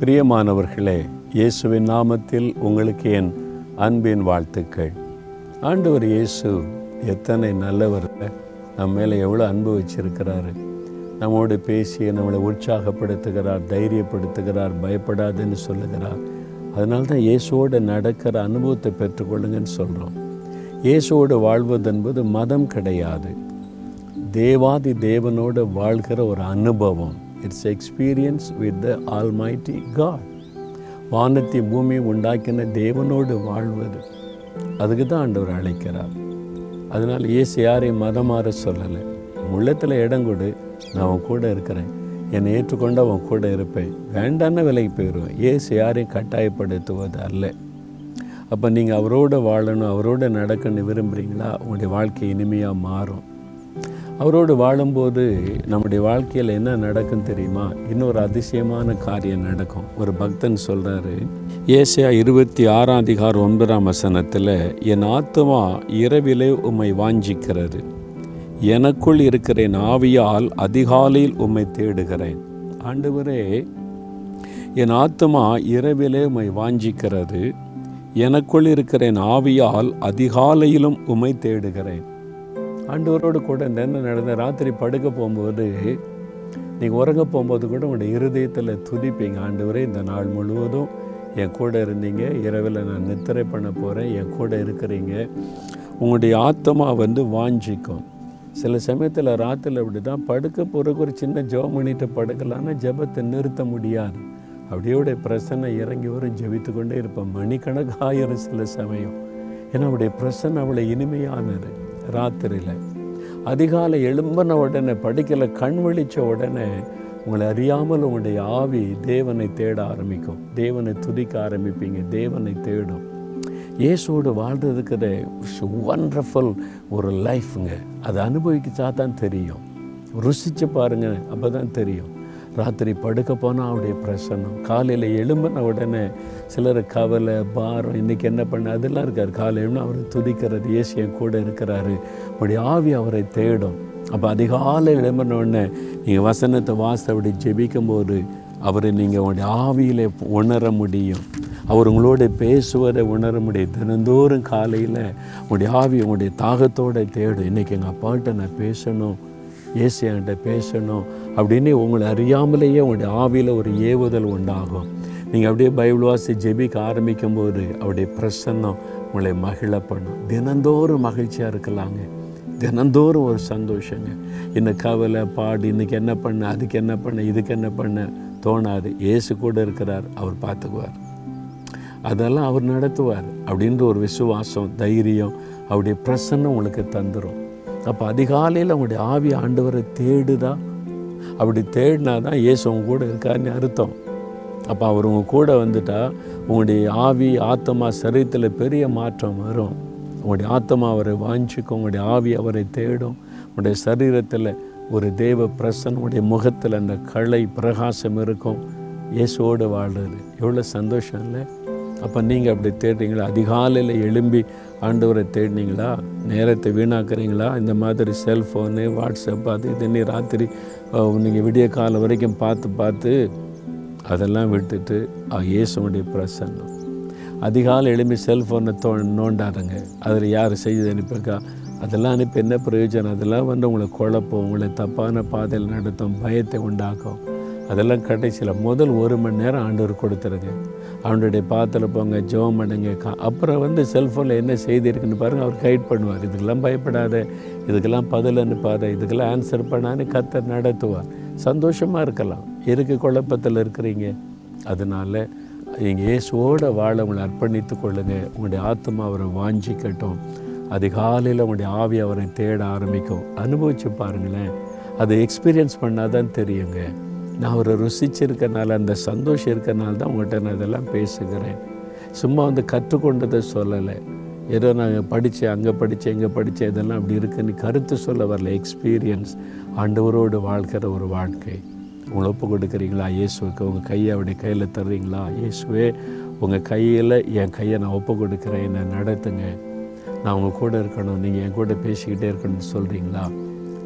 பிரியமானவர்களே இயேசுவின் நாமத்தில் உங்களுக்கு என் அன்பின் வாழ்த்துக்கள். ஆண்டவர் இயேசு எத்தனை நல்லவர். நம்ம மேலே எவ்வளோ அன்பு வச்சிருக்கிறாரு. நம்மோடு பேசி நம்மளை உற்சாகப்படுத்துகிறார் தைரியப்படுத்துகிறார் பயப்படாதுன்னு சொல்லுகிறார். அதனால தான் இயேசுவோடு நடக்கிற அனுபவத்தை பெற்றுக்கொள்ளுங்கன்னு சொல்கிறோம் இயேசுவோடு வாழ்வது என்பது மதம் கிடையாது. தேவாதி தேவனோடு வாழ்கிற ஒரு அனுபவம். It's experience with the almighty God வானத்தை பூமி உண்டாக்கின தேவனோடு வாழ்வது. அதுக்கு தான் ஆண்டவர் அழைக்கிறார். அதனால் இயேசு யாரையும் மதம் மாற சொல்லலை. உள்ளத்தில் இடம் கொடு நான் அவன் கூட இருக்கிறேன். என்னை ஏற்றுக்கொண்டு அவன் கூட இருப்பேன். வேண்டான விலைக்கு போயிடுவேன். இயேசு யாரையும் கட்டாயப்படுத்துவது அல்ல. அப்போ நீங்கள் அவரோட வாழணும் அவரோட நடக்கணும்னு விரும்புகிறீங்களா உங்களுடைய வாழ்க்கை இனிமையாக மாறும். அவரோடு வாழும்போது நம்முடைய வாழ்க்கையில் என்ன நடக்கும் தெரியுமா? இன்னொரு அதிசயமான காரியம் நடக்கும். ஒரு பக்தன் சொல்கிறாரு ஏசியா இருபத்தி ஆறாம் அதிகாரம் ஒன்பதாம் வசனத்தில் என் ஆத்மா இரவிலே உம்மை வாஞ்சிக்கிறது. எனக்குள் இருக்கிறேன் ஆவியால் அதிகாலையில் உம்மை தேடுகிறேன். ஆண்டவரே என் ஆத்மா இரவிலே உம்மை வாஞ்சிக்கிறது. எனக்குள் இருக்கிறேன் ஆவியால் அதிகாலையிலும் உம்மை தேடுகிறேன். ஆண்டவரோடு கூட நின்று நடந்த ராத்திரி படுக்க போகும்போது நீங்கள் உறங்க போகும்போது கூட உங்களுடைய இருதயத்தில் துதிப்பீங்க. ஆண்டவரே இந்த நாள் முழுவதும் என் கூட இருந்தீங்க. இரவில் நான் நித்திரை பண்ண போகிறேன் என் கூட இருக்கிறீங்க. உங்களுடைய ஆத்மா வந்து வாஞ்சிக்கும். சில சமயத்தில் ராத்திரில் அப்படி தான் படுக்க போகிறக்கு ஒரு சின்ன ஜெபம் பண்ணிட்டு படுக்கலான்னா ஜெபத்தை நிறுத்த முடியாது. அப்படியோடைய பிரசனை இறங்கி வரும் ஜெபித்து கொண்டே இருப்பேன் மணிக்கணக்காயிரம் சில சமயம். ஏன்னா அவருடைய பிரசனை அவ்வளோ இனிமையானது. ராத்திரியில். அதிகாலை எழும்பின உடனே படிக்கல கண் விழித்த உடனே உங்களை அறியாமல் உங்களுடைய ஆவி தேவனை தேட ஆரம்பிக்கும். தேவனை துதிக்க ஆரம்பிப்பீங்க. தேவனை தேடும். இயேசோடு வாழ்றதுக்கிற ஒண்டர்ஃபுல் ஒரு லைஃப்ங்க அதை அனுபவிக்கிச்சா தான் தெரியும். ருசித்து பாருங்க அப்போ தான் தெரியும். ராத்திரி படுக்க போனால் அவருடைய பிரசன்னம். காலையில் எழும்பின உடனே சிலர் கவலை பாரம் இன்றைக்கி என்ன பண்ண அதெல்லாம் இருக்கார். காலையில் அவர் துதிக்கிறது ஏசியன் கூட இருக்கிறாரு. உடைய ஆவி அவரை தேடும். அப்போ அதிகாலை எழும்பின உடனே நீங்கள் வசனத்தை வாச அப்படி ஜெபிக்கும்போது அவரை நீங்கள் உங்களுடைய ஆவியில் உணர முடியும். அவர் உங்களோட பேசுவதை உணர முடியும். தினந்தோறும் காலையில் உங்களுடைய ஆவி உங்களுடைய தாகத்தோடு தேடும். இன்றைக்கி எங்கள் அப்பாட்ட நான் பேசணும். ஏசு என்கிட்ட பேசணும் அப்படின்னு உங்களை அறியாமலேயே உங்களுடைய ஆவியில் ஒரு ஏவுதல் உண்டாகும். நீங்கள் அப்படியே பைபிள் வாசி ஜெபிக்க ஆரம்பிக்கும் போது அவருடைய பிரசன்னம் உங்களை மகிழ பண்ணும். தினந்தோறும் மகிழ்ச்சியாக இருக்கலாங்க. தினந்தோறும் ஒரு சந்தோஷங்க. இந்த கவலை பாடு இன்றைக்கி என்ன பண்ண அதுக்கு என்ன பண்ண இதுக்கு என்ன பண்ண தோணாது. ஏசு கூட இருக்கிறார் அவர் பார்த்துக்குவார். அதெல்லாம் அவர் நடத்துவார் அப்படின்ற ஒரு விசுவாசம் தைரியம் அவருடைய பிரசன்னம் உங்களுக்கு தந்துடும் அப்போ அதிகாலையில் உங்களுடைய ஆவி ஆண்டவரை தேடுதா? அப்படி தேடினா தான் இயேசு உங்க கூட இருக்காருன்னு அர்த்தம். அப்போ அவர் உங்கள் கூட வந்துட்டா உங்களுடைய ஆவி ஆத்மா சரீரத்தில் பெரிய மாற்றம் வரும். உங்களுடைய ஆத்மா அவரை வாஞ்சிக்கும் உங்களுடைய ஆவி அவரை தேடும். உங்களுடைய சரீரத்தில் ஒரு தேவ பிரசன் உடைய முகத்தில் அந்த கலை பிரகாசம் இருக்கும். இயேசுவோடு வாழ்கிறது எவ்வளோ சந்தோஷம் இல்லை? அப்போ நீங்கள் அப்படி தேடுறீங்களா? அதிகாலையில் எழும்பி ஆண்டவரை தேடினீங்களா? நேரத்தை வீணாக்குறீங்களா? இந்த மாதிரி செல்ஃபோனு வாட்ஸ்அப் அது இதுன்னு ராத்திரி நீங்கள் விடிய காலம் வரைக்கும் பார்த்து பார்த்து அதெல்லாம் விட்டுட்டு இயேசுடைய பிரசன்னம். அதிகாலை எழும்பி செல்ஃபோனை தோ நோண்டாதுங்க. அதில் யார் செய்து அனுப்பியிருக்கா? அதெல்லாம் அனுப்பி என்ன பிரயோஜனம்? அதெல்லாம் வந்து உங்களை குழப்பம் உங்களை தப்பான பாதையில் நடத்தும் பயத்தை உண்டாக்கும். அதெல்லாம் கடைசியில் முதல் ஒரு மணி நேரம் ஆண்டவர் கொடுத்துருங்க அவனுடைய பாத்தில் போங்க ஜோம் பண்ணுங்க. அப்புறம் வந்து செல்ஃபோனில் என்ன செய்தி இருக்குன்னு பாருங்கள் அவர் கைட் பண்ணுவார். இதுக்கெல்லாம் பயப்படாத இதுக்கெல்லாம் பதில் அனுப்பாத இதுக்கெல்லாம் ஆன்சர் பண்ணான்னு கத்த நடத்துவார். சந்தோஷமாக இருக்கலாம். இருக்கு குழப்பத்தில் இருக்கிறீங்க? அதனால் நீங்கள் இயேசுவோட வாழ உங்களை அர்ப்பணித்து கொள்ளுங்க. உங்களுடைய ஆத்மா அவரை வாஞ்சிக்கட்டும். அதிகாலையில் உங்களுடைய ஆவி அவரை தேட ஆரம்பிக்கும். அனுபவிச்சு பாருங்களேன். அதை எக்ஸ்பீரியன்ஸ் பண்ணால் தான் தெரியுங்க. நான் அவரை ருசிச்சிருக்கனால அந்த சந்தோஷம் இருக்கனால தான் உங்கள்கிட்ட நான் இதெல்லாம் பேசுகிறேன். சும்மா வந்து கற்றுக்கொண்டதை சொல்லலை. ஏதோ நான் படித்தேன் அங்கே படித்தேன் இங்கே படித்தேன் இதெல்லாம் அப்படி இருக்குன்னு கருத்து சொல்ல வரல. எக்ஸ்பீரியன்ஸ் ஆண்டவரோடு வாழ்க்கிற ஒரு வாழ்க்கை. உங்களை ஒப்பு கொடுக்குறீங்களா? இயேசுவுக்கு உங்கள் கையை அவருடைய கையில் தர்றீங்களா? இயேசுவே உங்கள் கையில் என் கையை நான் ஒப்பு கொடுக்குறேன். என்னை நடத்துங்க. நான் உங்கள் கூட இருக்கணும். நீங்கள் என் கூட பேசிக்கிட்டே இருக்கணும்னு சொல்கிறீங்களா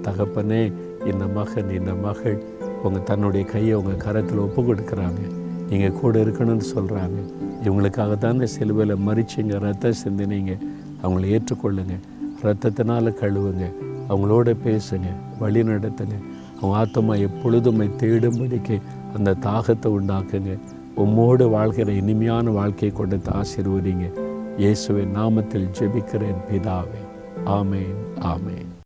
தகப்பனே இந்த மகன் இந்த மகள் உங்கள் தன்னுடைய கையை உங்கள் கரத்தில் ஒப்பு கொடுக்குறாங்க. நீங்கள் கூட இருக்கணும்னு சொல்கிறாங்க இவங்களுக்காக தான் இந்த சிலுவையில் மறிச்சிங்க ரத்தம் சிந்தினீங்க. அவங்கள ஏற்றுக்கொள்ளுங்க. ரத்தத்தினால் கழுவுங்க. அவங்களோட பேசுங்க வழி நடத்துங்க. அவங்க ஆத்மா எப்பொழுதும் தேடும்படிக்கு அந்த தாகத்தை உண்டாக்குங்க. உம்மோடு வாழ்கிற இனிமையான வாழ்க்கையை கொண்டு ஆசீர்வதிங்க. இயேசுவின் நாமத்தில் ஜெபிக்கிறேன் பிதாவே. ஆமேன் ஆமேன்.